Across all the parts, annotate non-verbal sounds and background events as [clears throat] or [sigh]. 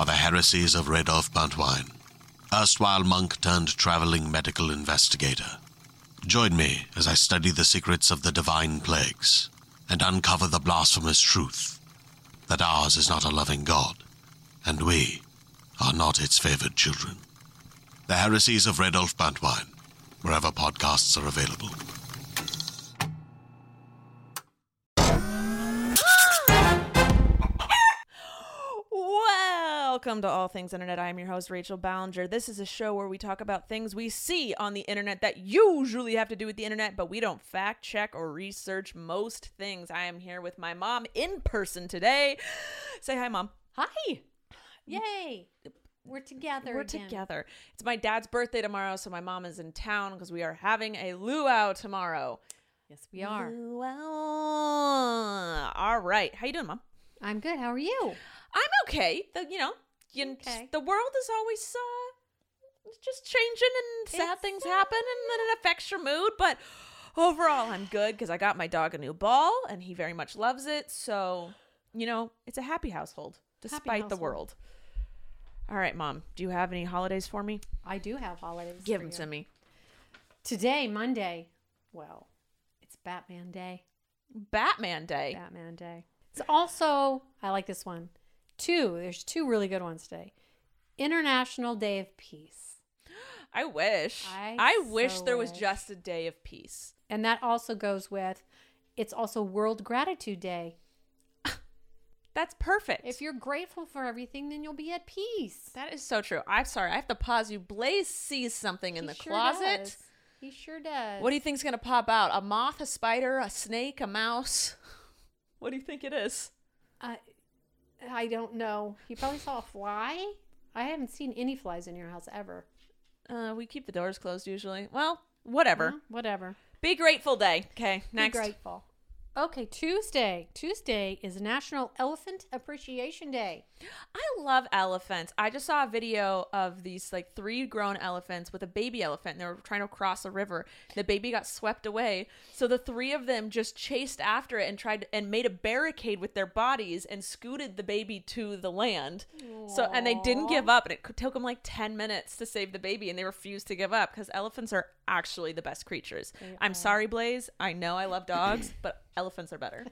are the heresies of Radolf Buntwine, erstwhile monk turned traveling medical investigator. Join me as I study the secrets of the divine plagues and uncover the blasphemous truth that ours is not a loving God, and we are not its favored children. The heresies of Radolf Buntwine, wherever podcasts are available. Welcome to All Things Internet. I am your host, Rachel Ballinger. This is a show where we talk about things we see on the internet that usually have to do with the internet, but we don't fact check or research most things. I am here with my mom in person today. Say hi, mom. Hi. Mm. Yay. We're together. We're again. together. It's my dad's birthday tomorrow, so my mom is in town because we are having a luau tomorrow. Yes, we are. Luau. All right. How you doing, mom? I'm good. How are you? I'm okay. The you know, you, Okay. the world is always uh just changing and sad things uh, happen and then it affects your mood, but overall I'm good cuz I got my dog a new ball and he very much loves it. So, you know, it's a happy household despite the household. world. All right, mom, do you have any holidays for me? I do have holidays. Give them you. to me. Today, Monday. Well, it's Batman Day. Batman Day. Batman Day. It's also, I like this one. Two. There's two really good ones today. International Day of Peace. [gasps] I wish. I I, wish so there was wish. just a day of peace. And that also goes with, it's also World Gratitude Day. [laughs] That's perfect. If you're grateful for everything, then you'll be at peace. that is so true. I'm sorry. I have to pause you. Blaze sees something in He the sure closet. does. He sure does. What do you think's gonna pop out? A moth, a spider, a snake, a mouse? [laughs] What do you think it is? I, I don't know. He probably saw a fly. I haven't seen any flies in your house ever. Uh, we keep the doors closed usually. Well, whatever. Whatever. Be grateful day. Okay, next. Be grateful. Okay, Tuesday. Tuesday is National Elephant Appreciation Day. I love elephants. I just saw a video of these like three grown elephants with a baby elephant. And they were trying to cross a river. The baby got swept away, so the three of them just chased after it and tried and made a barricade with their bodies and scooted the baby to the land. So and they didn't give up, and it took them like ten minutes to save the baby, and they refused to give up because elephants are actually the best creatures. I'm sorry, Blaze. I know I love dogs, [clears throat] but elephants are better.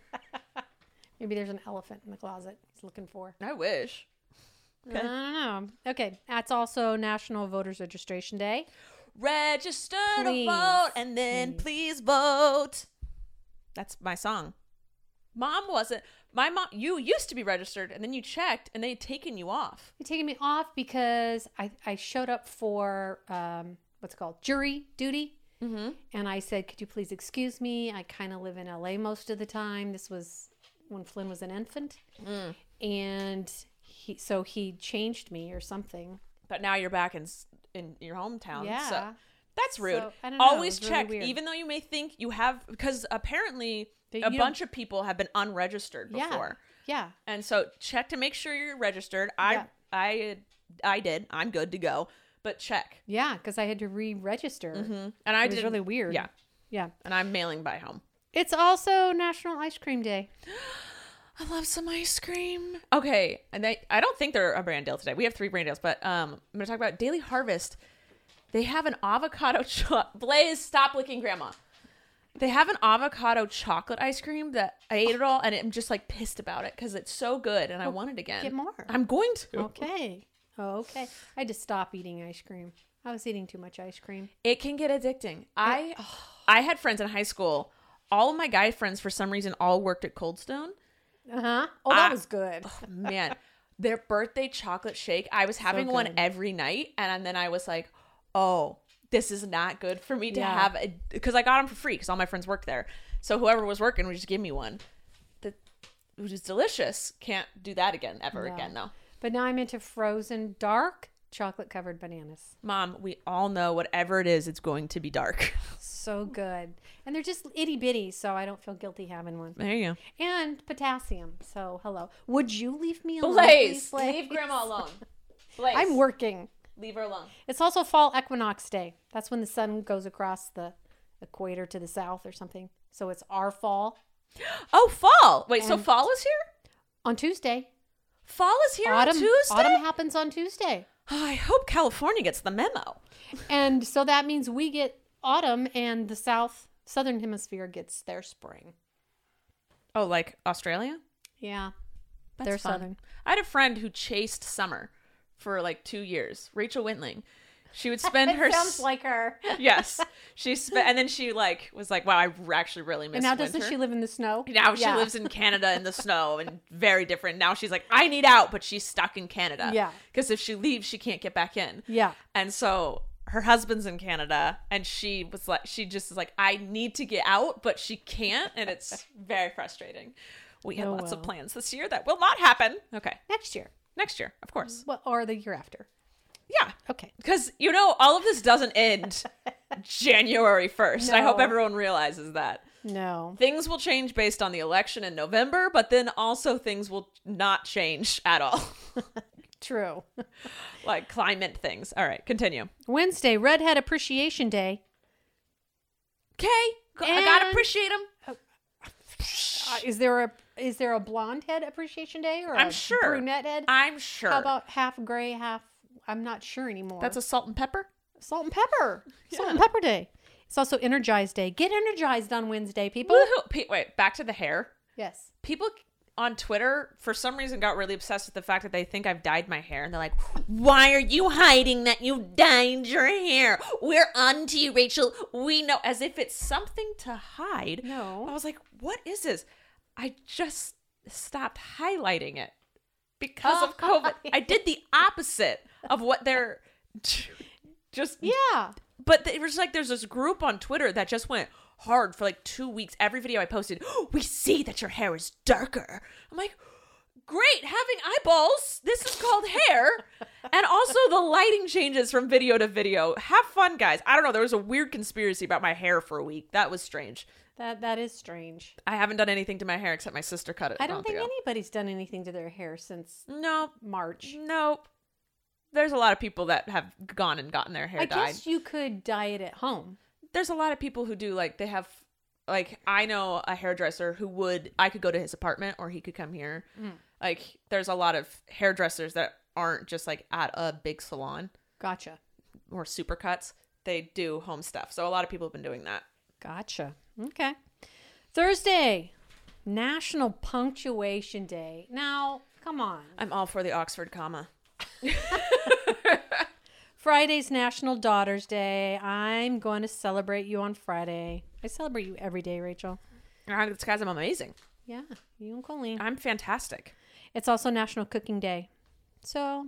[laughs] Maybe there's an elephant in the closet he's looking for. I wish. I don't know. Okay, that's also National Voters Registration Day. Register Please, to vote and then please vote. That's my song. Mom wasn't. My mom, you used to be registered and then you checked and they had taken you off. You're taking me off because I, I showed up for um, what's called jury duty. Mm-hmm. And I said, Could you please excuse me? I kind of live in LA most of the time. This was when Flynn was an infant. Mm. And he, so he changed me or something. But now you're back in in your hometown. Yeah. So that's rude. So, know, Always was really check, even though you may think you have, because apparently a bunch of people have been unregistered Yeah. before. Yeah. And so check to make sure you're registered. I Yeah. I I did. I'm good to go. But check. Yeah. Because I had to re register. Mm-hmm. And I It was did really weird. Yeah. Yeah. And I'm mailing by home. It's also National Ice Cream Day. [gasps] I love some ice cream. Okay, and they I don't think they're a brand deal today. We have three brand deals, but um I'm gonna talk about Daily Harvest. They have an avocado [laughs] cho- Blaze, stop licking grandma. They have an avocado chocolate ice cream that I ate it all, and I'm just like pissed about it because it's so good, and I want it again. get more. I'm going to. Okay. Oh, okay. I had to stop eating ice cream. I was eating too much ice cream. It can get addicting. I [sighs] I had friends in high school. All of my guy friends, for some reason, all worked at Cold Stone. Uh huh. Oh, that I- was good. Man, their birthday chocolate shake. I was having one every night, and then I was like, "Oh, this is not good for me to Yeah. have a because I got them for free because all my friends worked there. So whoever was working would just give me one. That which is delicious. Can't do that again ever No. again though. But now I'm into frozen dark chocolate covered bananas. Mom, we all know whatever it is, it's going to be dark. [laughs] So good. And they're just itty bitty, so I don't feel guilty having one. There you go. And potassium. So hello. Would you leave me alone? Blaze, please, leave Grandma alone. [laughs] Blaze, I'm working. leave her alone. It's also fall equinox day. That's when the sun goes across the equator to the south or something. So it's our fall [gasps] Oh, fall. Wait, so fall is here? on Tuesday. Fall is here autumn on Tuesday. autumn happens on Tuesday. Oh, [sighs] I hope California gets the memo. And so that means we get autumn and the south southern hemisphere gets their spring. Oh, like Australia? Yeah. That's they're fun. southern. I had a friend who chased summer for like two years. Rachel Wintling. She would [laughs] spend her sounds like her. [laughs] yes. She spent and then she like was like, wow, I actually really miss. And now doesn't she live in the snow? Now she lives in [laughs] Canada in the snow and very different. Now she's like, I need out, but she's stuck in Canada. Yeah. Because if she leaves, she can't get back in. Yeah. And so her husband's in Canada and she was like she just is like, I need to get out, but she can't, and it's very frustrating. We had Oh, lots of plans this year that will not happen. Okay. Next year. Next year, of course. Well, or the year after. Yeah. Okay. Because, you know, all of this doesn't end [laughs] January 1st. I hope everyone realizes that. No. Things will change based on the election in November, but then also things will not change at all. [laughs] True. [laughs] like climate things. All right, continue. Wednesday, Redhead Appreciation Day. Okay. I gotta appreciate them. Uh, is there a is there a blonde head appreciation day or I'm a sure. brunette head? I'm sure. How about half gray, half? I'm not sure anymore. That's a salt and pepper? salt and pepper. [laughs] Salt and pepper day. It's also Energized Day. Get energized on Wednesday, people. Pe- Wait, back to the hair. Yes. People on Twitter, for some reason, got really obsessed with the fact that they think I've dyed my hair. And they're like, why are you hiding that you dyed your hair? We're on to you, Rachel. We know. As if it's something to hide. No. I was like, what is this? I just stopped highlighting it because of COVID. [laughs] I did the opposite of what they're [laughs] just Yeah. but it was like there's this group on Twitter that just went hard for like two weeks. Every video I posted, [gasps] we see that your hair is darker. I'm like, great, having eyeballs. This is called hair. and also the lighting changes from video to video. Have fun, guys. I don't know. There was a weird conspiracy about my hair for a week. That was strange. That that is strange. I haven't done anything to my hair except my sister cut it. I don't think ago. anybody's done anything to their hair since No, March. nope. There's a lot of people that have gone and gotten their hair I dyed. guess you could dye it at home. there's a lot of people who do like they have like I know a hairdresser who would I could go to his apartment or he could come here. Mm. Like there's a lot of hairdressers that aren't just like at a big salon Gotcha. or supercuts. They do home stuff. So a lot of people have been doing that. Gotcha. Okay. Thursday, National Punctuation Day. Now, come on. I'm all for the Oxford comma. [laughs] Friday's National Daughters Day. I'm going to celebrate you on Friday. I celebrate you every day, Rachel. Ah, it's guys, I'm amazing. Yeah, you and Colleen. I'm fantastic. It's also National Cooking Day. So,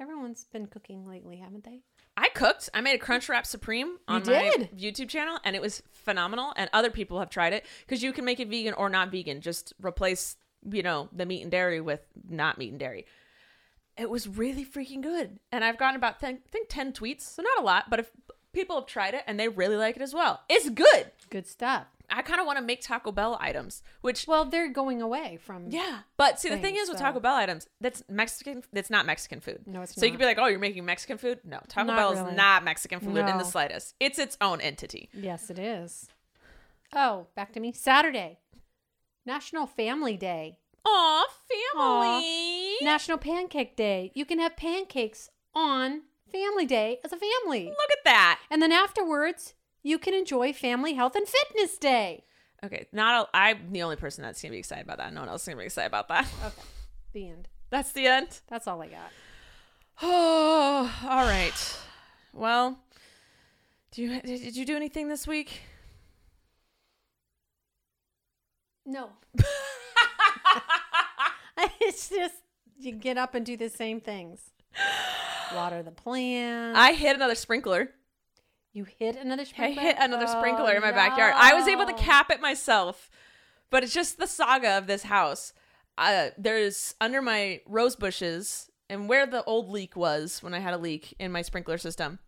everyone's been cooking lately, haven't they? I cooked. I made a crunch wrap supreme on You my did? YouTube channel, and it was phenomenal. And other people have tried it because you can make it vegan or not vegan. Just replace, you know, the meat and dairy with not meat and dairy. It was really freaking good, and I've gotten about 10, I think ten tweets, so not a lot, but if people have tried it and they really like it as well, it's good. Good stuff. I kind of want to make Taco Bell items, which Well, they're going away from. yeah, but see the thing things, is with so- Taco Bell items, that's Mexican. That's not Mexican food. No, it's so you could be like, oh, you're making Mexican food. No, Taco Not Bell really. is not Mexican food in the slightest. It's its own entity. Yes, it is. Oh, back to me. Saturday, National Family Day. Aw, Aw. family. National Pancake Day. You can have pancakes on Family Day as a family. Look at that. And then afterwards, you can enjoy Family Health and Fitness Day. Okay, not a, I'm the only person that's gonna be excited about that. No one else is gonna be excited about that. Okay. The end. That's the end. That's all I got. Oh, [sighs] all right. Well, do you did you do anything this week? No. [laughs] [laughs] it's just you get up and do the same things. Water the plants. I hit another sprinkler. You hit another sprinkler. I hit another Oh, sprinkler in my backyard. I was able to cap it myself, but it's just the saga of this house. Uh, there's under my rose bushes and where the old leak was when I had a leak in my sprinkler system.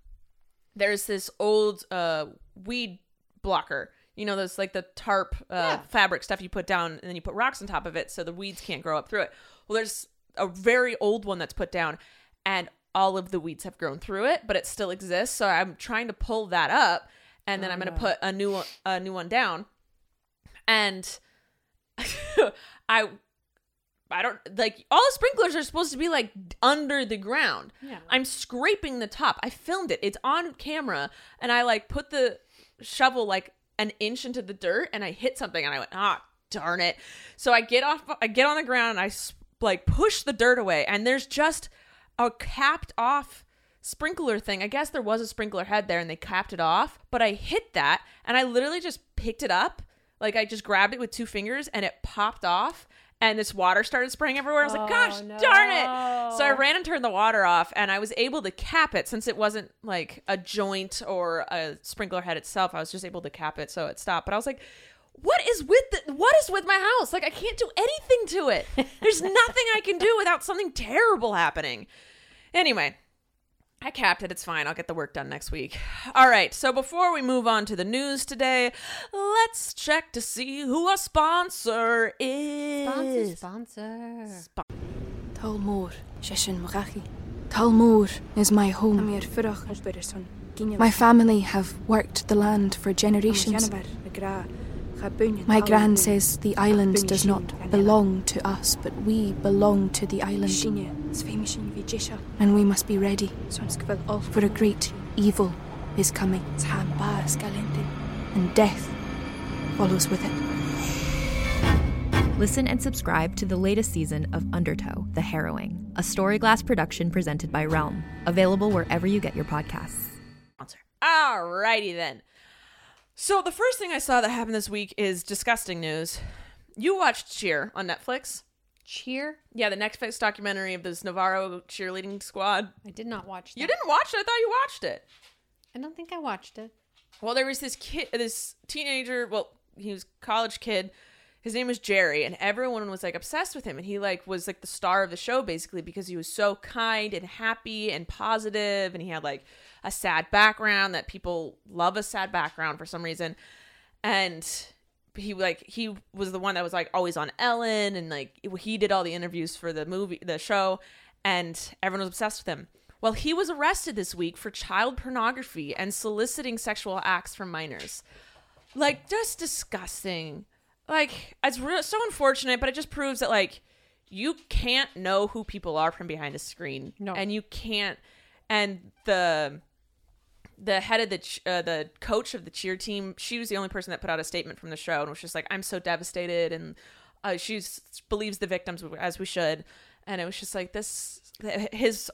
There's this old uh, weed blocker. You know, those like the tarp uh, Yeah. fabric stuff you put down, and then you put rocks on top of it so the weeds can't grow up through it. Well, there's a very old one that's put down, and all of the weeds have grown through it, but it still exists. So I'm trying to pull that up, and then Oh, I'm gonna no. put a new one, a new one down, and [laughs] I. I don't like all the sprinklers are supposed to be like under the ground. Yeah. I'm scraping the top. I filmed it. It's on camera and I like put the shovel like an inch into the dirt and I hit something and I went, "Ah, darn it." So I get off I get on the ground and I like push the dirt away and there's just a capped off sprinkler thing. I guess there was a sprinkler head there and they capped it off, but I hit that and I literally just picked it up. Like I just grabbed it with two fingers and it popped off and this water started spraying everywhere. I was like, Oh, gosh, darn it. So I ran and turned the water off and I was able to cap it since it wasn't like a joint or a sprinkler head itself. I was just able to cap it so it stopped. But I was like, what is with the what is with my house? Like I can't do anything to it. There's [laughs] nothing I can do without something terrible happening. Anyway, I capped it. It's fine. I'll get the work done next week. All right. So before we move on to the news today, let's check to see who our sponsor is. Sponsor, sponsor. Talmor, Shishin Marachi. Talmor is my home. My family have worked the land for generations. My gran says the island does not belong to us, but we belong to the island. And we must be ready, for a great evil is coming, and death follows with it. Listen and subscribe to the latest season of Undertow, The Harrowing, a Storyglass production presented by Realm, available wherever you get your podcasts. sponsor. Alrighty then. So the first thing I saw that happened this week is disgusting news. You watched Cheer on Netflix? Cheer. Yeah, the Netflix documentary of this Navarro cheerleading squad. I did not watch that. You didn't watch it? I thought you watched it. I don't think I watched it. Well, there was this kid, this teenager. Well, he was college kid. His name was Jerry, and everyone was like obsessed with him. And he like was like the star of the show basically because he was so kind and happy and positive, and he had like a sad background that people love a sad background for some reason. And he like he was the one that was like always on Ellen, and like he did all the interviews for the movie, the show, and everyone was obsessed with him. Well, he was arrested this week for child pornography and soliciting sexual acts from minors. Like, just disgusting. Like, it's re- so unfortunate, but it just proves that, like, you can't know who people are from behind a screen. No. And you can't. And the the head of the ch- uh, the coach of the cheer team she was the only person that put out a statement from the show and was just like i'm so devastated and uh, she believes the victims as we should. And it was just like this his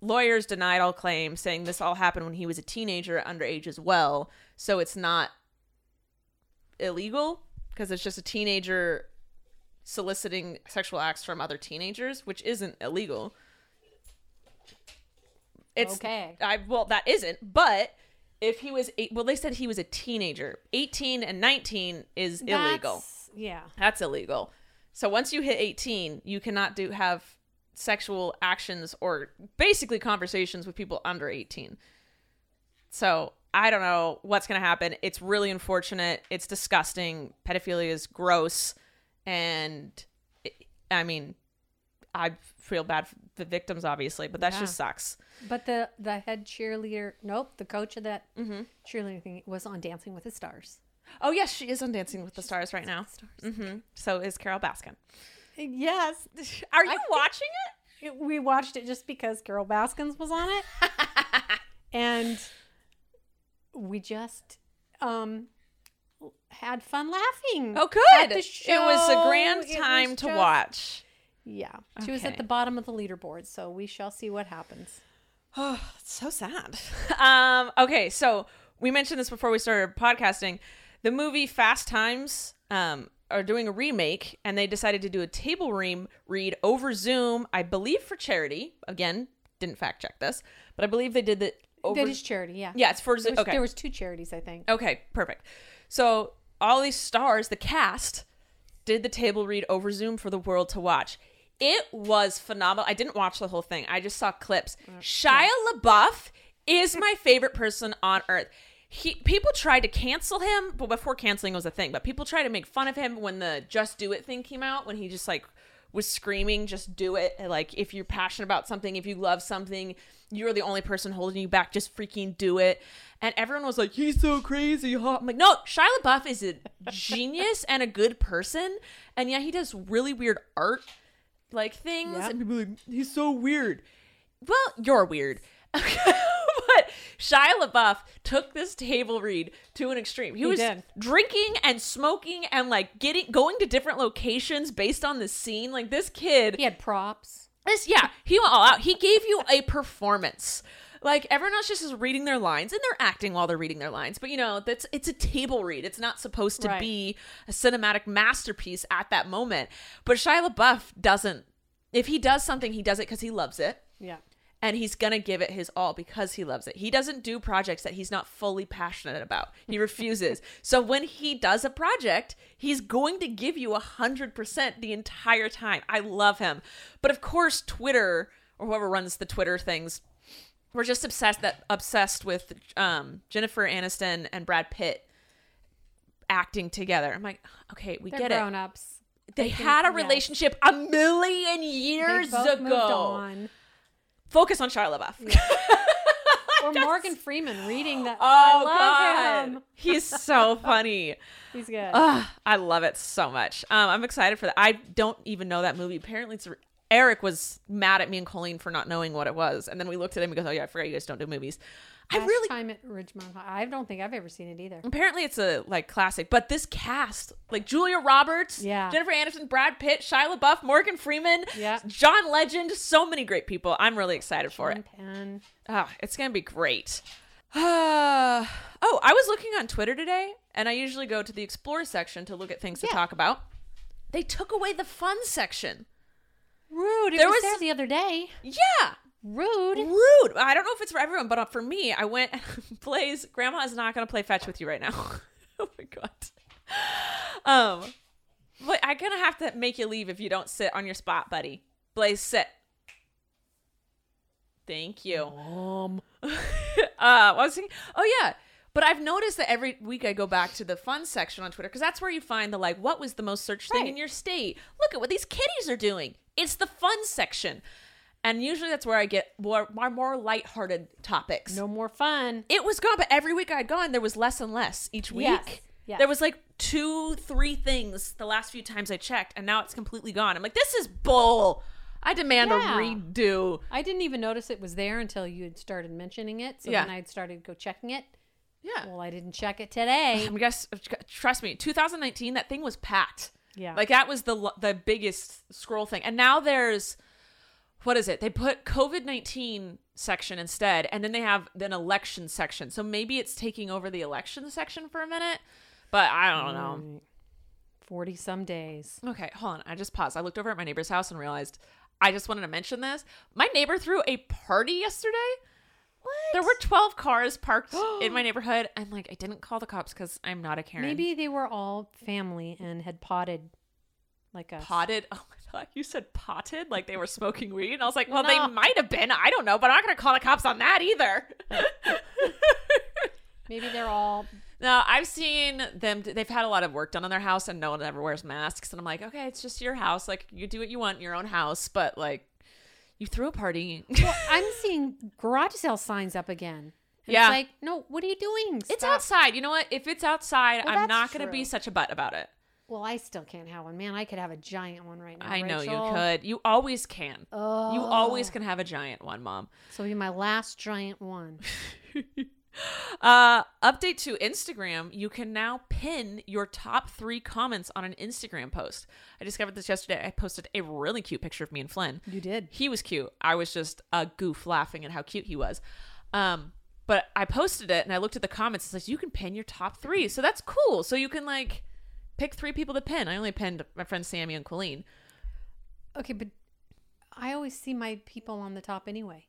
lawyers denied all claims saying this all happened when he was a teenager underage as well. So it's not illegal because it's just a teenager soliciting sexual acts from other teenagers which isn't illegal it's Okay. I well that isn't, but if he was eight, well they said he was a teenager. 18 and 19 is illegal. Yeah. That's illegal. So once you hit 18, you cannot do have sexual actions or basically conversations with people under 18. So I don't know what's going to happen. It's really unfortunate. It's disgusting. Pedophilia is gross. And it, I mean, I feel bad for the victims, obviously, but that Yeah. just sucks. But the the head cheerleader, nope, the coach of that Mm-hmm. cheerleader thing was on Dancing with the Stars. Oh, yes, she is on Dancing with the Stars right now. Stars. hmm So is Carole Baskin. Yes, [laughs] Are you think- watching it? It- we watched it just because Carole Baskins was on it, [laughs] and we just um had fun laughing. Oh, at good. the It was a grand time was to just- watch. Yeah, she was Okay. at the bottom of the leaderboard, so we shall see what happens. [sighs] Oh, that's so sad. [laughs] Um, okay, so we mentioned this before we started podcasting. The movie Fast Times um, are doing a remake, and they decided to do a table ream read over Zoom, I believe for charity. Again, didn't fact check this, but I believe they did the over. that is charity, yeah. yeah, it's for There Zoom. was, Okay, there was two charities, I think. Okay, perfect. So all these stars, the cast, did the table read over Zoom for the world to watch. It was phenomenal. I didn't watch the whole thing. I just saw clips. Shia LaBeouf is my favorite person on earth. He people tried to cancel him, but before canceling was a thing. But people tried to make fun of him when the "Just Do It" thing came out. When he just like was screaming, "Just do it!" Like if you're passionate about something, if you love something, you're the only person holding you back. Just freaking do it. And everyone was like, "He's so crazy." Huh? I'm like, no, Shia LaBeouf is a genius and a good person, and yeah, he does really weird art like things, Yeah. and people like, "He's so weird." Well, you're weird. [laughs] but Shia LaBeouf took this table read to an extreme. He, He was did. drinking and smoking and like getting going to different locations based on the scene. Like this kid He had props. this, yeah, he went all out. He gave you a performance. Like everyone else just is reading their lines and they're acting while they're reading their lines. But you know, that's it's a table read. It's not supposed to Right. be a cinematic masterpiece at that moment. But Shia LaBeouf doesn't. If he does something, he does it because he loves it Yeah. and he's gonna give it his all because he loves it. He doesn't do projects that he's not fully passionate about. He refuses. [laughs] so when he does a project, he's going to give you a hundred percent the entire time. I love him. But of course, Twitter or whoever runs the Twitter things, we're just obsessed that obsessed with um, Jennifer Aniston and Brad Pitt acting together. I'm like, okay, we They're get it. grown ups. They can- had a yes. relationship a million They years ago. Focus on Shia LaBeouf. [laughs] Or Morgan Freeman reading that. Oh I love God, him. he's so [laughs] funny. He's good. Ugh, I love it so much. Um, I'm excited for that. I don't even know that movie. Apparently, it's Eric was mad at me and Colleen for not knowing what it was, and then we looked at him and goes, "Oh yeah, I forgot you guys don't do movies." I Last really time at Ridgemont High. I don't think I've ever seen it either. apparently it's a like classic, but this cast, like Julia Roberts, Yeah. Jennifer Anderson, Brad Pitt, Shia LaBeouf, Morgan Freeman, Yeah. John Legend, so many great people. I'm really excited for it. Pen. Ah, it's gonna be great. Uh, [sighs] oh, I was looking on Twitter today, and I usually go to the explore section to look at things to talk about. They took away the fun section. Rude. It There was, was- there the other day. Yeah, Rude. rude. I don't know if it's for everyone, but uh, for me, I went. [laughs] Blaze, Grandma is not gonna play fetch with you right now. [laughs] oh my god. Um, but I'm gonna have to make you leave if you don't sit on your spot, buddy. Blaze, sit. Thank you. [laughs] uh, I was thinking, oh yeah, but I've noticed that every week I go back to the fun section on Twitter because that's where you find the like, what was the most searched thing in your state? Look at what these kitties are doing. It's the fun section, and usually that's where I get more more, more lighthearted topics. No more fun. It was gone, but every week I'd gone, there was less and less each week. Yes, yes. There was like two, three things the last few times I checked, and now it's completely gone. I'm like, this is bull. I demand Yeah. a redo. I didn't even notice it was there until you had started mentioning it. So Yeah. then I'd started to go checking it. Yeah. Well, I didn't check it today. [laughs] I guess trust me, 2019 that thing was packed. Yeah. Like that was the the biggest scroll thing. And now there's what is it? They put COVID-19 section instead and then they have an election section. So maybe it's taking over the election section for a minute, but I don't know. 40 some days. Okay, hold on. I just paused. I looked over at my neighbor's house and realized I just wanted to mention this. My neighbor threw a party yesterday. What? There were 12 cars parked in my [gasps] neighborhood and like I didn't call the cops cuz I'm not a Karen. Maybe they were all family and had potted like us. potted. Oh my god, you said potted like they were smoking weed, and I was like, well, No. they might have been. I don't know, but I'm not gonna call the cops on that either. [laughs] Maybe they're all. no, I've seen them. They've had a lot of work done on their house, and no one ever wears masks. And I'm like, okay, it's just your house. Like you do what you want in your own house, but like you threw a party. I'm [laughs] seeing garage sale signs up again. And Yeah. It's like, no, what are you doing? it's outside. You know what? If it's outside, Well, I'm not gonna be such a butt about it. Well, I still can't have one. Man, I could have a giant one right now. I know you could. You always can. Oh. You always can have a giant one, mom. So be my last giant one. [laughs] Uh, update to Instagram. You can now pin your top three comments on an Instagram post. I discovered this yesterday. I posted a really cute picture of me and Flynn. You did. He was cute. I was just a goof laughing at how cute he was. Um, but I posted it and I looked at the comments. It says you can pin your top three, so that's cool. So you can like pick three people to pin. I only pinned my friend Sammy and Colleen. Okay, but I always see my people on the top anyway.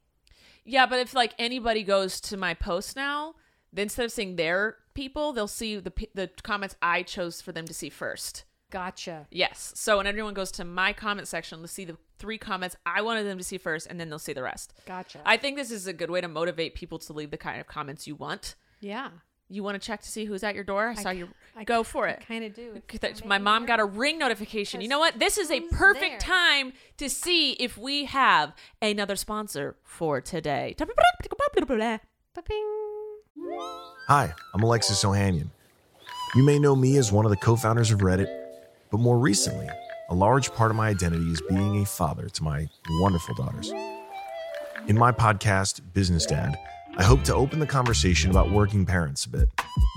Yeah, but if like anybody goes to my post now, then instead of seeing their people, they'll see the the comments I chose for them to see first. Gotcha. Yes. So when everyone goes to my comment section, they'll see the three comments I wanted them to see first, and then they'll see the rest. Gotcha. I think this is a good way to motivate people to leave the kind of comments you want. yeah. You want to check to see who's at your door? I saw you. I Go ki- for I it. kind of do. My mom got a ring notification. You know what? This is a perfect there? time to see if we have another sponsor for today. Hi, I'm Alexis Ohanian. You may know me as one of the co founders of Reddit, but more recently, a large part of my identity is being a father to my wonderful daughters. In my podcast, Business Dad, I hope to open the conversation about working parents a bit.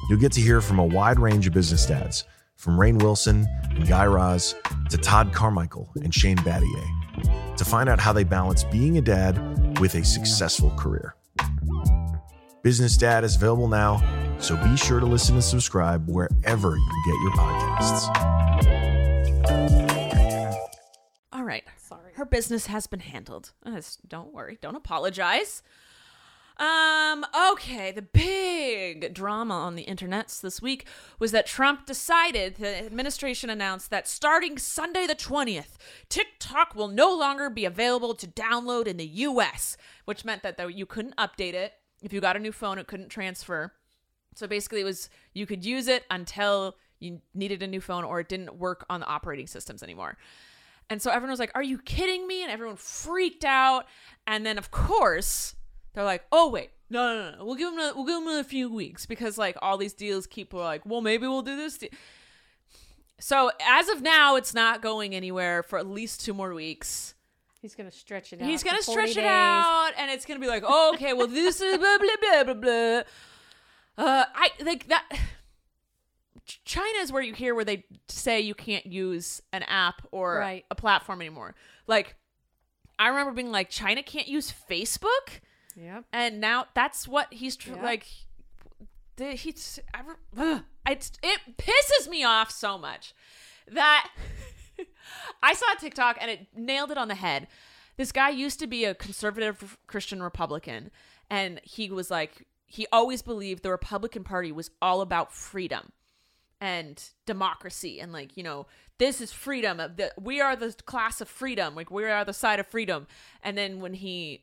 You'll get to hear from a wide range of business dads, from Rainn Wilson and Guy Raz to Todd Carmichael and Shane Battier, to find out how they balance being a dad with a successful career. Business Dad is available now, so be sure to listen and subscribe wherever you get your podcasts. All right. Sorry. Her business has been handled. Uh, don't worry. Don't apologize. Um, okay, the big drama on the internets this week was that Trump decided, the administration announced that starting Sunday the 20th, TikTok will no longer be available to download in the US, which meant that though you couldn't update it. If you got a new phone, it couldn't transfer. So basically, it was you could use it until you needed a new phone or it didn't work on the operating systems anymore. And so everyone was like, Are you kidding me? And everyone freaked out. And then, of course, they're like, Oh, wait. No, no, no. We'll give them. A, we'll give them a few weeks because like all these deals keep like, well, maybe we'll do this. de-" So as of now, it's not going anywhere for at least two more weeks. He's gonna stretch it out. He's gonna to 40 stretch it days. out, and it's gonna be like, oh, okay, well, this is blah blah blah blah blah. Uh, I like that. China is where you hear where they say you can't use an app or Right. a platform anymore. Like, I remember being like, China can't use Facebook, Yep. and now that's what he's tr- Yeah. like. The, he's I, ugh, it's, it pisses me off so much that [laughs] I saw a TikTok and it nailed it on the head. This guy used to be a conservative Christian Republican, and he was like, he always believed the Republican Party was all about freedom and democracy and like you know this is freedom the, we are the class of freedom like we are the side of freedom and then when he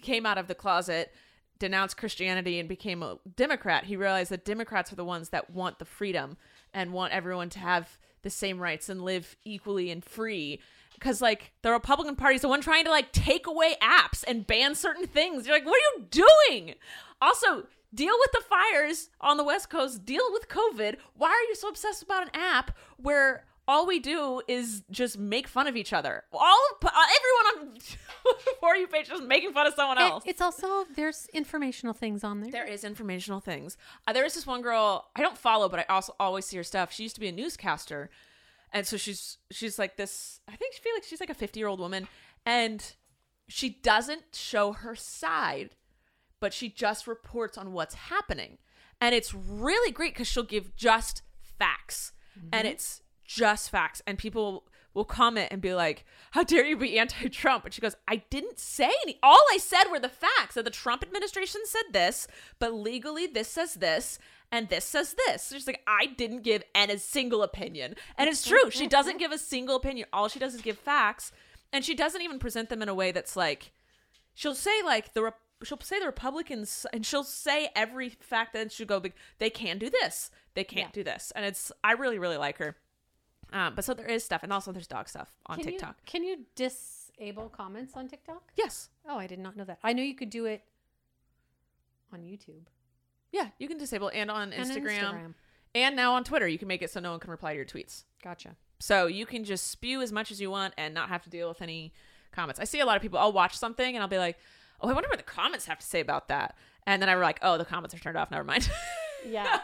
came out of the closet denounced christianity and became a democrat he realized that democrats are the ones that want the freedom and want everyone to have the same rights and live equally and free. Because like the republican party is the one trying to like take away apps and ban certain things. You're like what are you doing? Also deal with the fires on the west coast. Deal with covid. Why are you so obsessed about an app where all we do is just make fun of each other all uh, everyone on [laughs] for you page is making fun of someone else it's also there's informational things on there. there is informational things. Uh, there is this one girl I don't follow, but I also always see her stuff. She used to be a newscaster, and so she's she's like this. I think she feel like she's like a fifty year old woman, and she doesn't show her side, but she just reports on what's happening, and it's really great because she'll give just facts, and it's just facts, and people will comment and be like, "How dare you be anti-Trump?" And she goes, "I didn't say any. All I said were the facts. That the Trump administration said this, but legally this says this." And this says this. She's like, I didn't give any single opinion. And it's true. She doesn't give a single opinion. All she does is give facts. And she doesn't even present them in a way that's like, she'll say like the she'll say the Republicans and she'll say every fact that she'll go they can do this, they can't Yeah. do this, and it's I really really like her. Um, but so there is stuff, and also there's dog stuff on Can TikTok. You, can you disable comments on TikTok? Yes, Oh, I did not know that. I know you could do it on YouTube yeah, you can disable and on and Instagram, Instagram. and now on Twitter. You can make it so no one can reply to your tweets. Gotcha. So you can just spew as much as you want and not have to deal with any comments. I see a lot of people. I'll watch something and I'll be like, oh, I wonder what the comments have to say about that. And then I were like, oh, the comments are turned off. Never mind. [laughs] Yeah.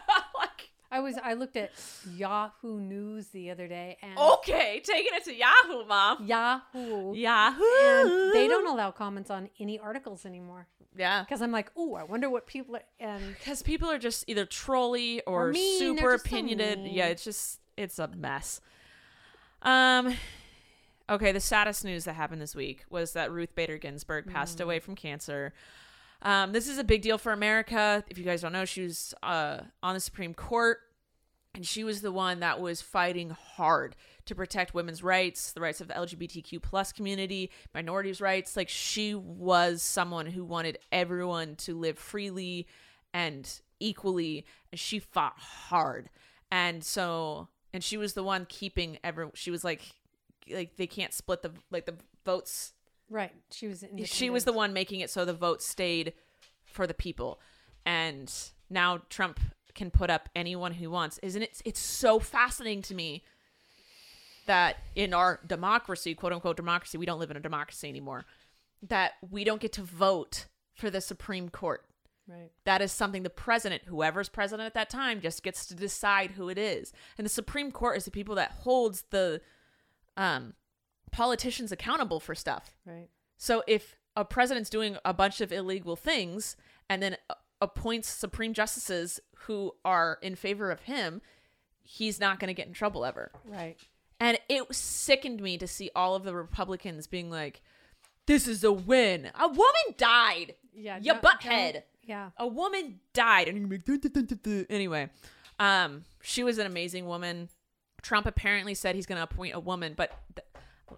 I was I looked at Yahoo News the other day and okay, taking it to Yahoo, mom. Yahoo. Yahoo. And they don't allow comments on any articles anymore. Yeah. Because I'm like, oh, I wonder what people are, and Because people are just either trolly or, Or super so opinionated. mean. Yeah, it's just it's a mess. Um okay, the saddest news that happened this week was that Ruth Bader Ginsburg passed Mm. away from cancer. Um, this is a big deal for America. If you guys don't know, she was uh, on the Supreme Court, and she was the one that was fighting hard to protect women's rights, the rights of the LGBTQ plus community, minorities' rights. Like she was someone who wanted everyone to live freely and equally, and she fought hard. And so, and she was the one keeping every. She was like, like they can't split the like the votes right. She was she was the one making it so the vote stayed for the people and now trump can put up anyone he wants isn't it it's so fascinating to me that in our democracy quote unquote democracy we don't live in a democracy anymore that we don't get to vote for the supreme court Right. that is something the president, whoever's president at that time, just gets to decide who it is. And the Supreme Court is the people that holds the um, politicians accountable for stuff. Right. So if a president's doing a bunch of illegal things and then appoints supreme justices who are in favor of him, he's not going to get in trouble ever. Right. And it sickened me to see all of the Republicans being like, "This is a win. A woman died. Yeah. you don't- butthead. don't- Yeah. A woman died." And you're like, "Duh, duh, duh, duh, duh." anyway, um, she was an amazing woman. Trump apparently said he's going to appoint a woman, but th-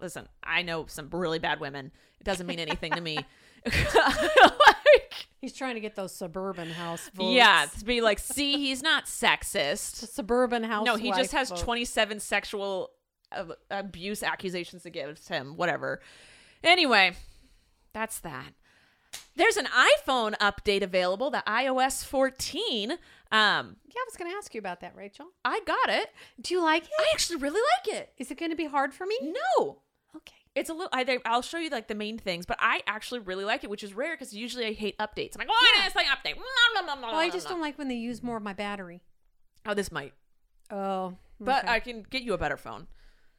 listen, I know some really bad women. It doesn't mean anything to me. [laughs] [laughs] like, He's trying to get those suburban house votes. yeah, to be like, see, he's not sexist. Suburban house. No, he just has 27 sexual abuse accusations against him. Whatever. Anyway, that's that. There's an iPhone update available, the iOS 14. Um, Yeah, I was going to ask you about that, Rachel. I got it. Do you like it? I actually really like it. Is it going to be hard for me? No. It's a little. I, I'll show you like the main things, but I actually really like it, which is rare because usually I hate updates. I'm like, why is this update? [laughs] Well, I just don't like when they use more of my battery. Oh, this might, Oh. but. I can get you a better phone.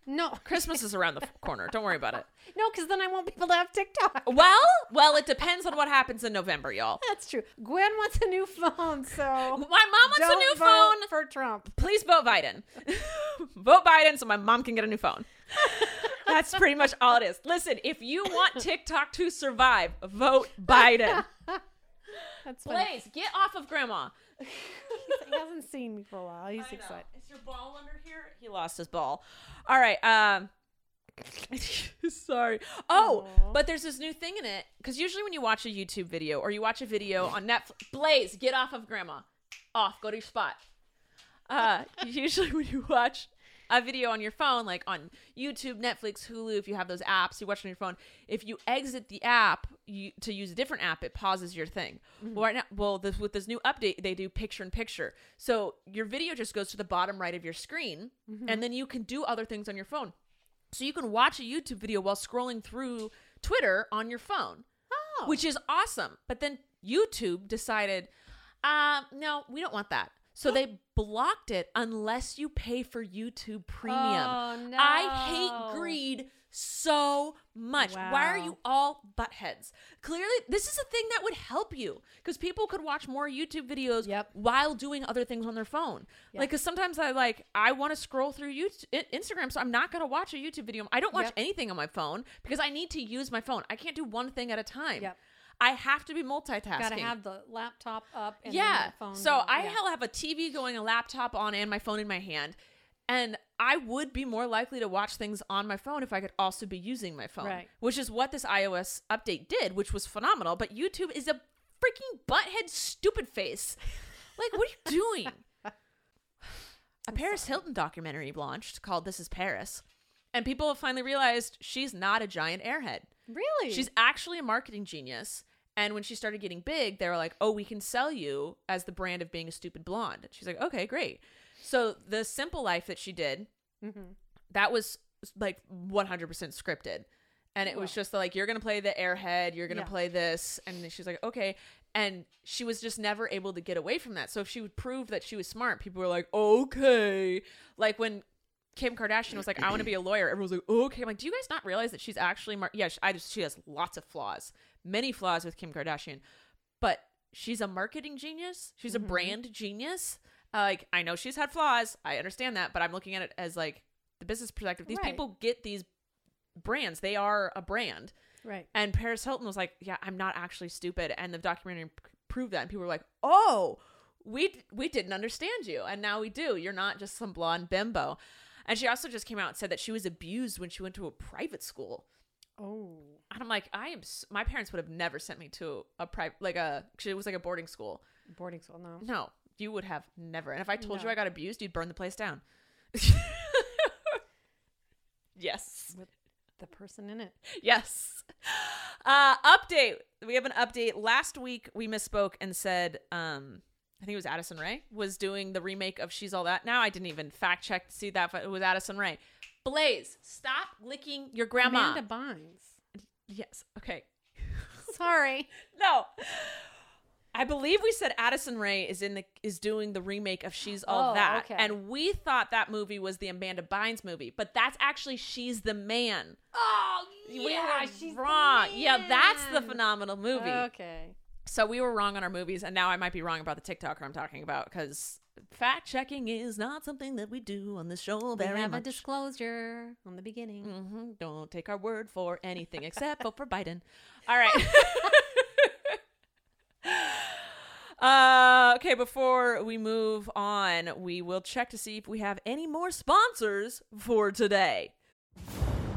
no, [laughs] Christmas is around the corner. Don't worry about it. [laughs] no, because then I won't be able to have TikTok. Well, well, it depends on what happens in November, y'all. That's true. Gwen wants a new phone, so My mom wants a new phone. for Trump. Please vote Biden. vote Biden so my mom can get a new phone. [laughs] That's pretty much all it is. Listen, if you want TikTok to survive, vote Biden. That's funny. Blaze, get off of grandma. he hasn't seen me for a while. He's excited. Is your ball under here? He lost his ball. All right. Um. [laughs] Sorry. Oh, Aw. but there's this new thing in it because usually when you watch a YouTube video or you watch a video on Netflix, Blaze, get off of grandma. Off. Go to your spot. Uh, [laughs] usually when you watch a video on your phone, like on YouTube, Netflix, Hulu, if you have those apps you watch on your phone, if you exit the app you, to use a different app, it pauses your thing. Well, right now, well, this, with this new update, they do picture in picture, so your video just goes to the bottom right of your screen, and then you can do other things on your phone. So you can watch a YouTube video while scrolling through Twitter on your phone Oh. which is awesome. But then YouTube decided, um, no, we don't want that. So they blocked it unless you pay for YouTube Premium. Oh, no. I hate greed so much. Why are you all buttheads? Clearly, this is a thing that would help you because people could watch more YouTube videos Yep. while doing other things on their phone. Yep. Like, because sometimes I like I want to scroll through YouTube, Instagram, so I'm not gonna watch a YouTube video. I don't watch Yep. anything on my phone because I need to use my phone. I can't do one thing at a time. I have to be multitasking. Got to have the laptop up and yeah. the phone. So down. I yeah. hell have a TV going, a laptop on, and my phone in my hand. And I would be more likely to watch things on my phone if I could also be using my phone. Right. Which is what this iOS update did, which was phenomenal. But YouTube is a freaking butthead stupid face. Like, what are you [laughs] doing? a Paris Hilton documentary launched called This is Paris. And people have finally realized she's not a giant airhead. Really. She's actually a marketing genius. And when she started getting big, they were like, "Oh, we can sell you as the brand of being a stupid blonde." She's like, "Okay, great." So the simple life that she did, Mhm. that was like 100% scripted. And it was just like, you're going to play the airhead, you're going to Yeah. play this. And she's like, okay. And she was just never able to get away from that. So if she would prove that she was smart, people were like, okay. Like when Kim Kardashian was like, I want to be a lawyer, everyone was like, okay. I'm like, do you guys not realize that she's actually, mar- yeah, she, I just, she has lots of flaws, many flaws with Kim Kardashian, but she's a marketing genius. She's a brand genius. Uh, like, I know she's had flaws. I understand that, but I'm looking at it as like the business perspective. These Right. people get these brands, they are a brand. Right. And Paris Hilton was like, "Yeah, I'm not actually stupid," and the documentary p- proved that. And people were like, "Oh, we we didn't understand you, and now we do. You're not just some blonde bimbo." And she also just came out and said that she was abused when she went to a private school. Oh. And I'm like, I am. s- My parents would have never sent me to a private, like a. It was like a boarding school. Boarding school, no. No, you would have never. And if I told you I got abused, you'd burn the place down. [laughs] yes. With the person in it. Yes. Uh, update. We have an update. Last week we misspoke and said, um, I think it was Addison Rae was doing the remake of She's All That. Now I didn't even fact check to see that but it was Addison Rae. Blaze, stop licking your grandma. Amanda Bynes. yes. Okay. [laughs] Sorry. No. I believe we said Addison Rae is in the is doing the remake of She's All Oh, That, okay. and we thought that movie was the Amanda Bynes movie, but that's actually She's the Man. Oh, we were wrong. Yeah, that's the phenomenal movie. Okay. So we were wrong on our movies, and now I might be wrong about the TikToker I'm talking about because fact checking is not something that we do on this show We have much. a disclosure on the beginning. hmm Don't take our word for anything [laughs] except vote for Biden. All right. [laughs] uh, okay, before we move on, we will check to see if we have any more sponsors for today.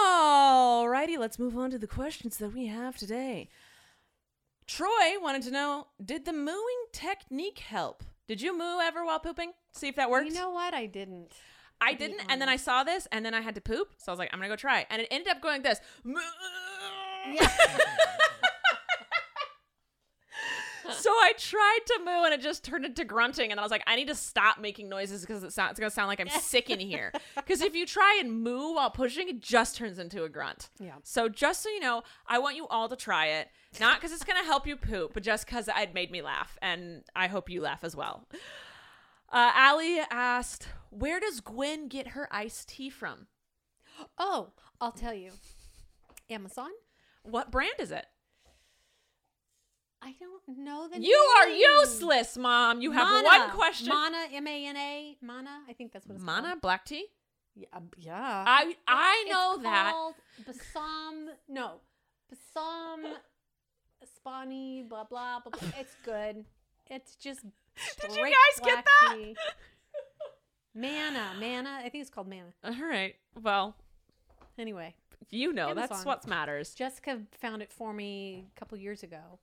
Alrighty, let's move on to the questions that we have today. Troy wanted to know Did the mooing technique help? Did you moo ever while pooping? See if that works? You know what? I didn't. I didn't, and then I saw this, and then I had to poop, so I was like, I'm gonna go try, and it ended up going like this. [laughs] [laughs] so I tried to moo, and it just turned into grunting, and I was like, I need to stop making noises because it sound, it's gonna sound like I'm [laughs] sick in here. Because if you try and moo while pushing, it just turns into a grunt. Yeah. So just so you know, I want you all to try it, not because it's gonna help you poop, but just because it made me laugh, and I hope you laugh as well. Uh, Allie asked, "Where does Gwen get her iced tea from? Oh, I'll tell you. Amazon? What brand is it? I don't know the You are useless, Mom. You have Mana. one question. Mana, M A N A, Mana. I think that's what it's Mana called. black tea. Yeah, um, yeah. I I It's know that. called Basam. No, Basam, Spani. Blah blah blah. blah. It's good. It's just. [laughs] Did you guys get that? tea. Mana, mana. I think it's called mana. All right. Well, Anyway, you know that's what matters. Jessica found it for me a couple years ago.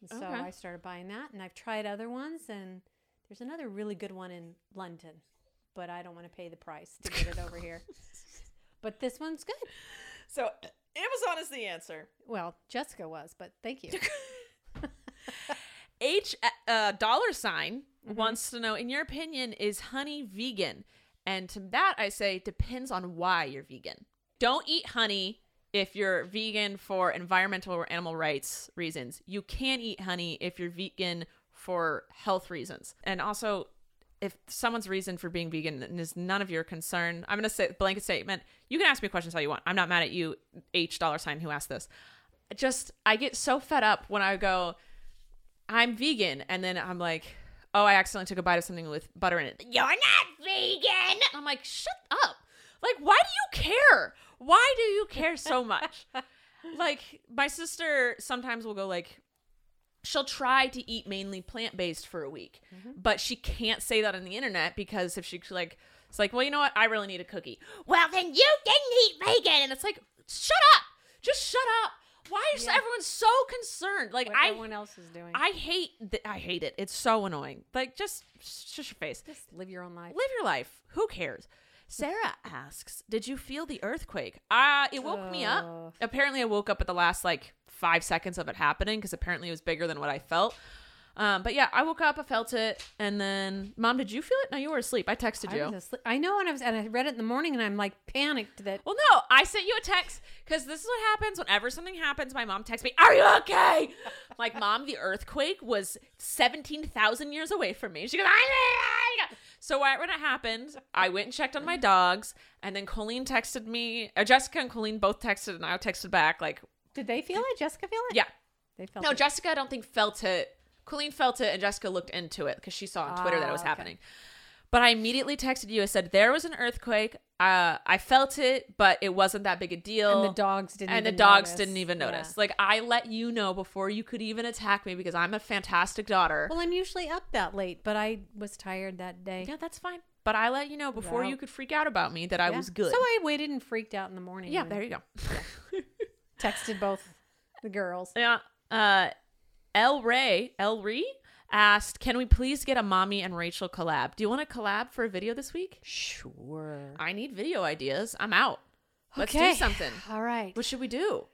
And so Okay. I started buying that, and I've tried other ones, and there's another really good one in London, but I don't want to pay the price to get it over here. [laughs] But this one's good. So Amazon is the answer. Well, Jessica was, but thank you. [laughs] [laughs] H uh, dollar sign wants to know, in your opinion, is honey vegan? And to that, I say depends on why you're vegan. Don't eat honey if you're vegan for environmental or animal rights reasons. You can eat honey if you're vegan for health reasons. And also, if someone's reason for being vegan is none of your concern, I'm going to say blanket statement. You can ask me questions all you want. I'm not mad at you, H dollar sign, who asked this. Just, I get so fed up when I go, I'm vegan, and then I'm like, oh, I accidentally took a bite of something with butter in it. You're not vegan. I'm like, shut up. Like, why do you care? Why do you care so [laughs] much? like, my sister sometimes will go like, she'll try to eat mainly plant based for a week, mm-hmm. but she can't say that on the internet because if she like, it's like, well, you know what? I really need a cookie. Well, then you didn't eat vegan, and it's like, shut up. Just shut up. Why is Yeah. everyone so concerned? Like What I everyone else is doing. I hate th- I hate it. It's so annoying. Like just shush your face. Just live your own life. Live your life. Who cares? Sarah asks, "Did you feel the earthquake?" Uh, it woke me up. Apparently, I woke up at the last like five seconds of it happening because apparently it was bigger than what I felt. Um, but yeah, I woke up, I felt it, and then, Mom, did you feel it? No, you were asleep. I texted I, you. was asleep. I know, and I was, and I read it in the morning, and I'm like panicked that Well, no, I sent you a text because this is what happens whenever something happens. My mom texts me, "Are you okay?" [laughs] Like, mom, the earthquake was seventeen thousand years away from me. She goes, "I know." So when it happened, I went and checked on my dogs, and then Colleen texted me. Uh, Jessica and Colleen both texted, and I texted back like, did they feel it? Jessica feel it? "Yeah." they felt No, it. Jessica, I don't think felt it. Colleen felt it, and Jessica looked into it because she saw on Twitter that it was Ah, okay. happening. But I immediately texted you. I said there was an earthquake. Uh, I felt it, but it wasn't that big a deal. and the dogs didn't. and the even dogs notice. didn't even Yeah. notice. Like I let you know before you could even attack me because I'm a fantastic daughter. Well, I'm usually up that late, but I was tired that day. yeah, that's fine. But I let you know before Yeah. you could freak out about me that I Yeah. was good. So I waited and freaked out in the morning. yeah, there you go. [laughs] Texted both the girls. Yeah. Uh, El Ray, El Ree asked, "Can we please get a mommy and Rachel collab? Do you want to collab for a video this week? Sure. I need video ideas. I'm out. Let's Okay. do something. [sighs] All right. What should we do?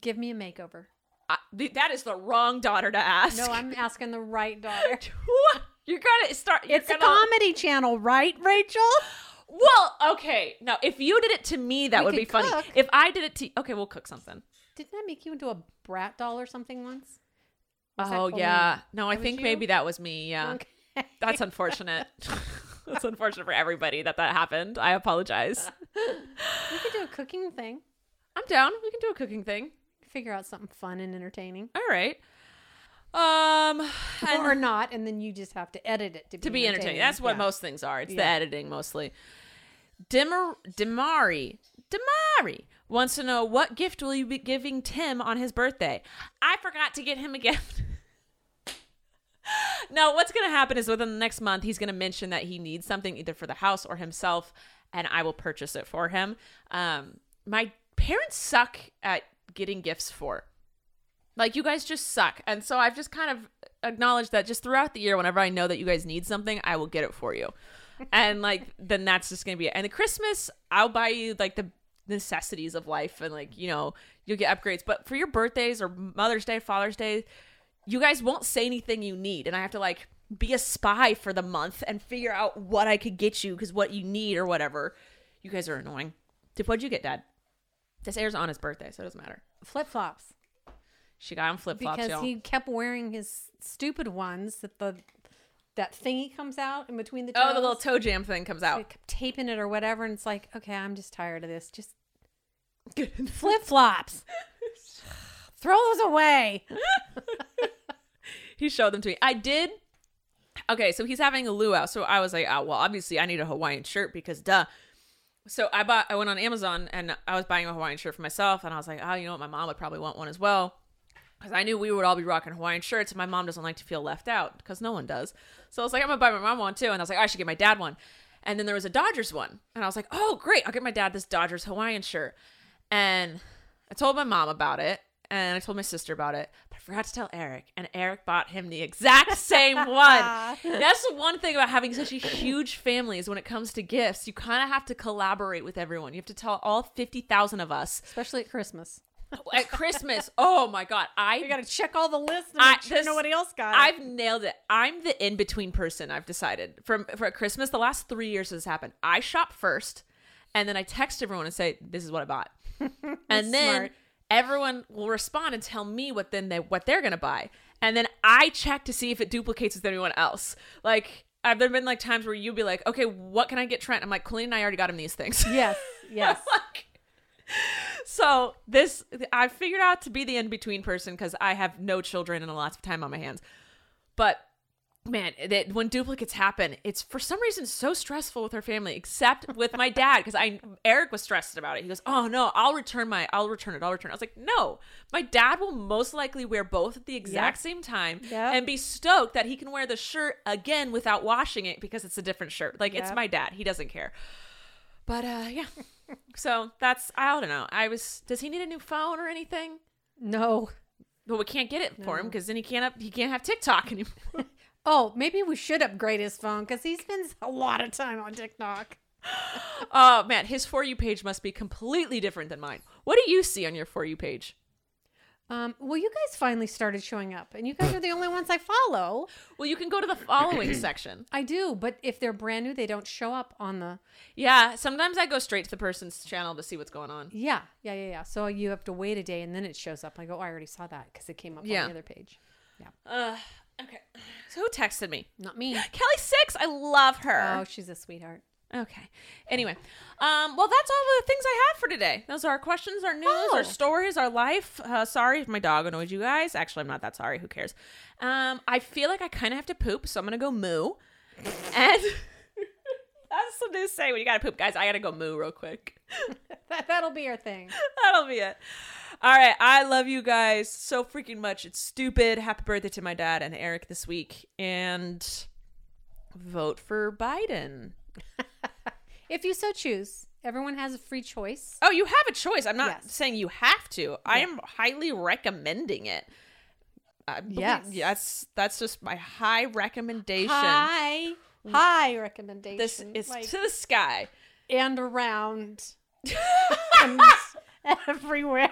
Give me a makeover. I, th- that is the wrong daughter to ask. No, I'm asking the right daughter. [laughs] You're gonna start. You're it's a gonna, comedy channel, right, Rachel? Well, okay. No, if you did it to me, that We would be could funny. If I did it to okay, we'll cook something. Didn't I make you into a Bratz doll or something once? Oh yeah. No, I That think maybe that was me. Yeah. Okay. That's unfortunate. [laughs] [laughs] That's unfortunate for everybody that that happened. I apologize. [laughs] we could do a cooking thing. I'm down. We can do a cooking thing. Figure out something fun and entertaining. All right. Um, and- or not, and then you just have to edit it to be, to be entertaining. That's what Yeah. most things are. It's the editing mostly. Dimar Demari Demari wants to know what gift will you be giving Tim on his birthday? I forgot to get him a gift. [laughs] no, what's going to happen is within the next month he's going to mention that he needs something either for the house or himself, and I will purchase it for him. Um, my parents suck at getting gifts for. Like you guys just suck. And so I've just kind of acknowledged that just throughout the year, whenever I know that you guys need something, I will get it for you. [laughs] and like then that's just gonna be it. And the Christmas, I'll buy you like the necessities of life and like, you know, you'll get upgrades. But for your birthdays or Mother's Day, Father's Day, you guys won't say anything you need. And I have to like be a spy for the month and figure out what I could get you because what you need or whatever. You guys are annoying. What'd you get, Dad? This airs on his birthday, so it doesn't matter. flip flops She got him flip flops, because y'all. he kept wearing his stupid ones that the that thingy comes out in between the toes. Oh, the little toe jam thing comes So he out. kept taping it or whatever, and it's like, okay, I'm just tired of this. Just [laughs] flip flops. [laughs] Throw those away. [laughs] he showed them to me. I did. Okay, so he's having a luau. So I was like, oh, well, obviously I need a Hawaiian shirt because duh. So I bought, I went on Amazon and I was buying a Hawaiian shirt for myself. And I was like, oh, you know what? My mom would probably want one as well. Because I knew we would all be rocking Hawaiian shirts and my mom doesn't like to feel left out because no one does. So I was like, I'm going to buy my mom one too. And I was like, oh, I should get my dad one. And then there was a Dodgers one. And I was like, oh, great. I'll get my dad this Dodgers Hawaiian shirt. And I told my mom about it and I told my sister about it, forgot to tell Eric. And Eric bought him the exact same one. [laughs] That's the one thing about having such a huge family is when it comes to gifts, you kind of have to collaborate with everyone. You have to tell all 50,000 of us Especially at Christmas. Oh, at Christmas. [laughs] oh my God. I You got to check all the lists and I- make sure this- nobody else got it. I've nailed it. I'm the in between person. I've decided from for Christmas. The last three years this happened. I shop first, and then I text everyone and say, "This is what I bought," [laughs] and then Smart. Everyone will respond and tell me what then they what they're gonna buy, and then I check to see if it duplicates with anyone else. Like. I've there been like times where you'd be like, okay, what can I get Trent? I'm like, Colleen and I already got him these things. [laughs] yes, yes. [laughs] like, so this I figured out to be the in between person because I have no children and lots of time on my hands. But man, that when duplicates happen, it's for some reason so stressful with our family, except with my dad because I Eric was stressed about it. He goes, "Oh no, I'll return my, I'll return it, I'll return." it. I was like, "No, my dad will most likely wear both at the exact Yep. same time Yep. and be stoked that he can wear the shirt again without washing it because it's a different shirt. Like it's my dad; he doesn't care." But uh, yeah, [laughs] So that's I don't know. I was. Does he need a new phone or anything? No. but we can't get it for him because then he can't up. He can't have TikTok [laughs] anymore. Oh, maybe we should upgrade his phone because he spends a lot of time on TikTok. [gasps] oh man, his for you page must be completely different than mine. What do you see on your for you page? Um, well, you guys finally started showing up, and you guys are the only ones I follow. Well, you can go to the following [clears throat] section. I do, but if they're brand new, they don't show up on the. Yeah, sometimes I go straight to the person's channel to see what's going on. Yeah, yeah, yeah, yeah. So you have to wait a day, and then it shows up. I go, oh, I already saw that because it came up Yeah. on the other page. Yeah, Uh, okay. So who texted me? not me. Kelly Six. I love her. Oh, she's a sweetheart. Okay. Anyway, um, well, that's all the things I have for today. Those are our questions, our news, our Oh. stories, our life. Uh, sorry if my dog annoyed you guys. Actually, I'm not that sorry. Who cares? Um, I feel like I kind of have to poop, so I'm gonna go moo. And [laughs] that's something to say when you gotta poop, guys. I gotta go moo real quick. [laughs] That, that'll be our thing. That'll be it. All right. I love you guys so freaking much. It's stupid. Happy birthday to my dad and Eric this week. And vote for Biden. [laughs] If you so choose, everyone has a free choice. Oh, you have a choice. I'm not Yes. saying you have to. I am highly recommending it. I believe- Yes. Yes. That's just my high recommendation. High, high recommendation. This is like, to the sky. and around [laughs] and everywhere.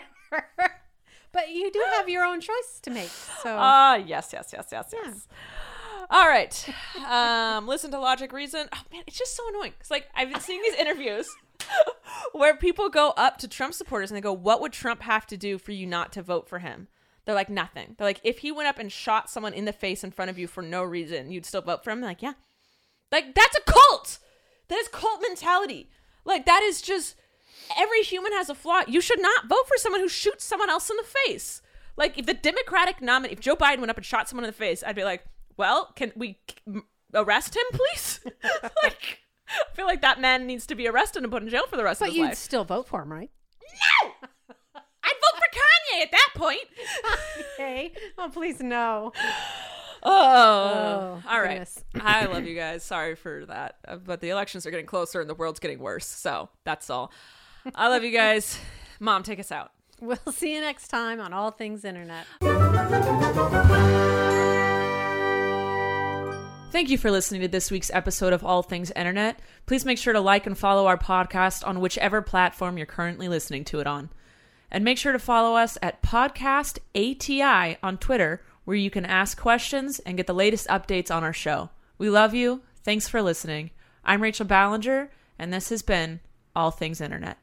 but you do have your own choice to make. So Ah, yes, yes, yes, yes, Yeah. yes. All right. Um, listen to Logic Reason. Oh man, it's just so annoying. It's like I've been seeing these interviews [laughs] where people go up to Trump supporters and they go, "What would Trump have to do for you not to vote for him?" They're like, "Nothing." They're like, "If he went up and shot someone in the face in front of you for no reason, you'd still vote for him." They're like, "Yeah." Like that's a cult. That is cult mentality. Like that is just every human has a flaw. You should not vote for someone who shoots someone else in the face. Like if the Democratic nominee, if Joe Biden went up and shot someone in the face, I'd be like, "Well, can we arrest him, please?" [laughs] like I feel like that man needs to be arrested and put in jail for the rest but of his life. But you'd still vote for him, right? No. I'd vote for Kanye at that point. [laughs] Okay. Oh, please no. [laughs] Oh, Oh, all right. I love you guys. Sorry for that, Uh, but the elections are getting closer and the world's getting worse. So that's all. I love you guys. Mom, take us out. We'll see you next time on All Things Internet. Thank you for listening to this week's episode of All Things Internet. Please make sure to like and follow our podcast on whichever platform you're currently listening to it on. And make sure to follow us at Podcast ATI on Twitter, where you can ask questions and get the latest updates on our show. We love you. Thanks for listening. I'm Rachel Ballinger, and this has been All Things Internet.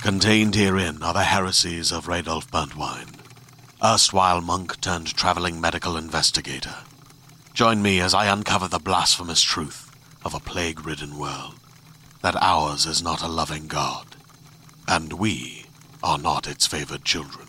Contained herein are the heresies of Radolf Burntwine, erstwhile monk turned traveling medical investigator. Join me as I uncover the blasphemous truth of a plague ridden world that ours is not a loving God, and we are not its favored children.